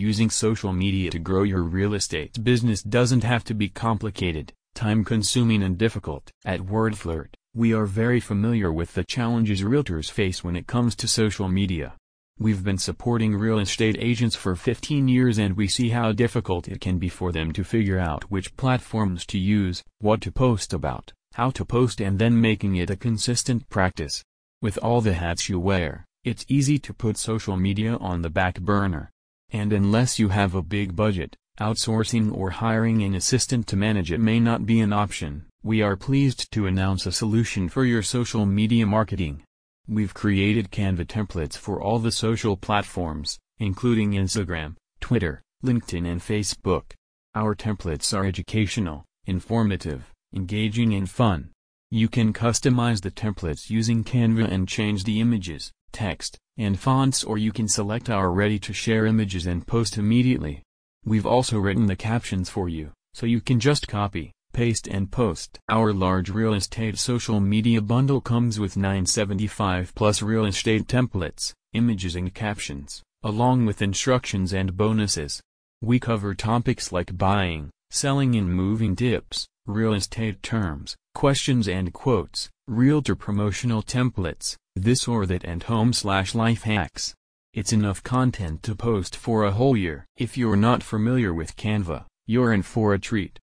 Using social media to grow your real estate business doesn't have to be complicated, time-consuming and difficult. At WordFlirt, we are very familiar with the challenges realtors face when it comes to social media. We've been supporting real estate agents for 15 years and we see how difficult it can be for them to figure out which platforms to use, what to post about, how to post and then making it a consistent practice. With all the hats you wear, it's easy to put social media on the back burner. And unless you have a big budget, outsourcing or hiring an assistant to manage it may not be an option. We are pleased to announce a solution for your social media marketing. We've created Canva templates for all the social platforms, including Instagram, Twitter, LinkedIn and Facebook. Our templates are educational, informative, engaging and fun. You can customize the templates using Canva and change the images, text, and fonts or you can select our ready-to-share images and post immediately. We've also written the captions for you, so you can just copy, paste and post. Our large real estate social media bundle comes with 975 plus real estate templates, images and captions, along with instructions and bonuses. We cover topics like buying, selling and moving tips, real estate terms, questions and quotes, realtor promotional templates, this or that and home slash life hacks. It's enough content to post for a whole year. If you're not familiar with Canva, you're in for a treat.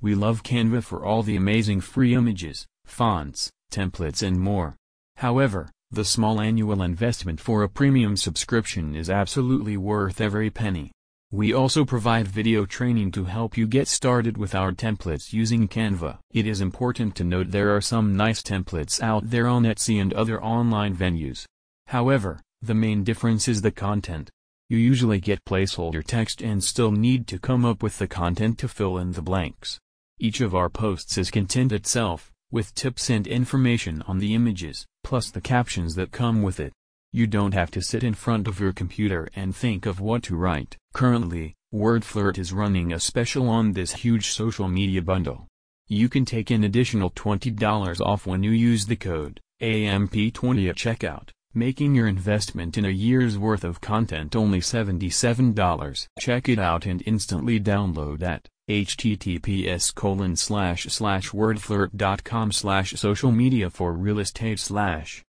We love Canva for all the amazing free images, fonts, templates and more. However, the small annual investment for a premium subscription is absolutely worth every penny. We also provide video training to help you get started with our templates using Canva. It is important to note there are some nice templates out there on Etsy and other online venues. However, the main difference is the content. You usually get placeholder text and still need to come up with the content to fill in the blanks. Each of our posts is content itself, with tips and information on the images, plus the captions that come with it. You don't have to sit in front of your computer and think of what to write. Currently, WordFlirt is running a special on this huge social media bundle. You can take an additional $20 off when you use the code AMP20 at checkout, making your investment in a year's worth of content only $77. Check it out and instantly download at https colon slash slash wordflirt.com slash social media for real estate slash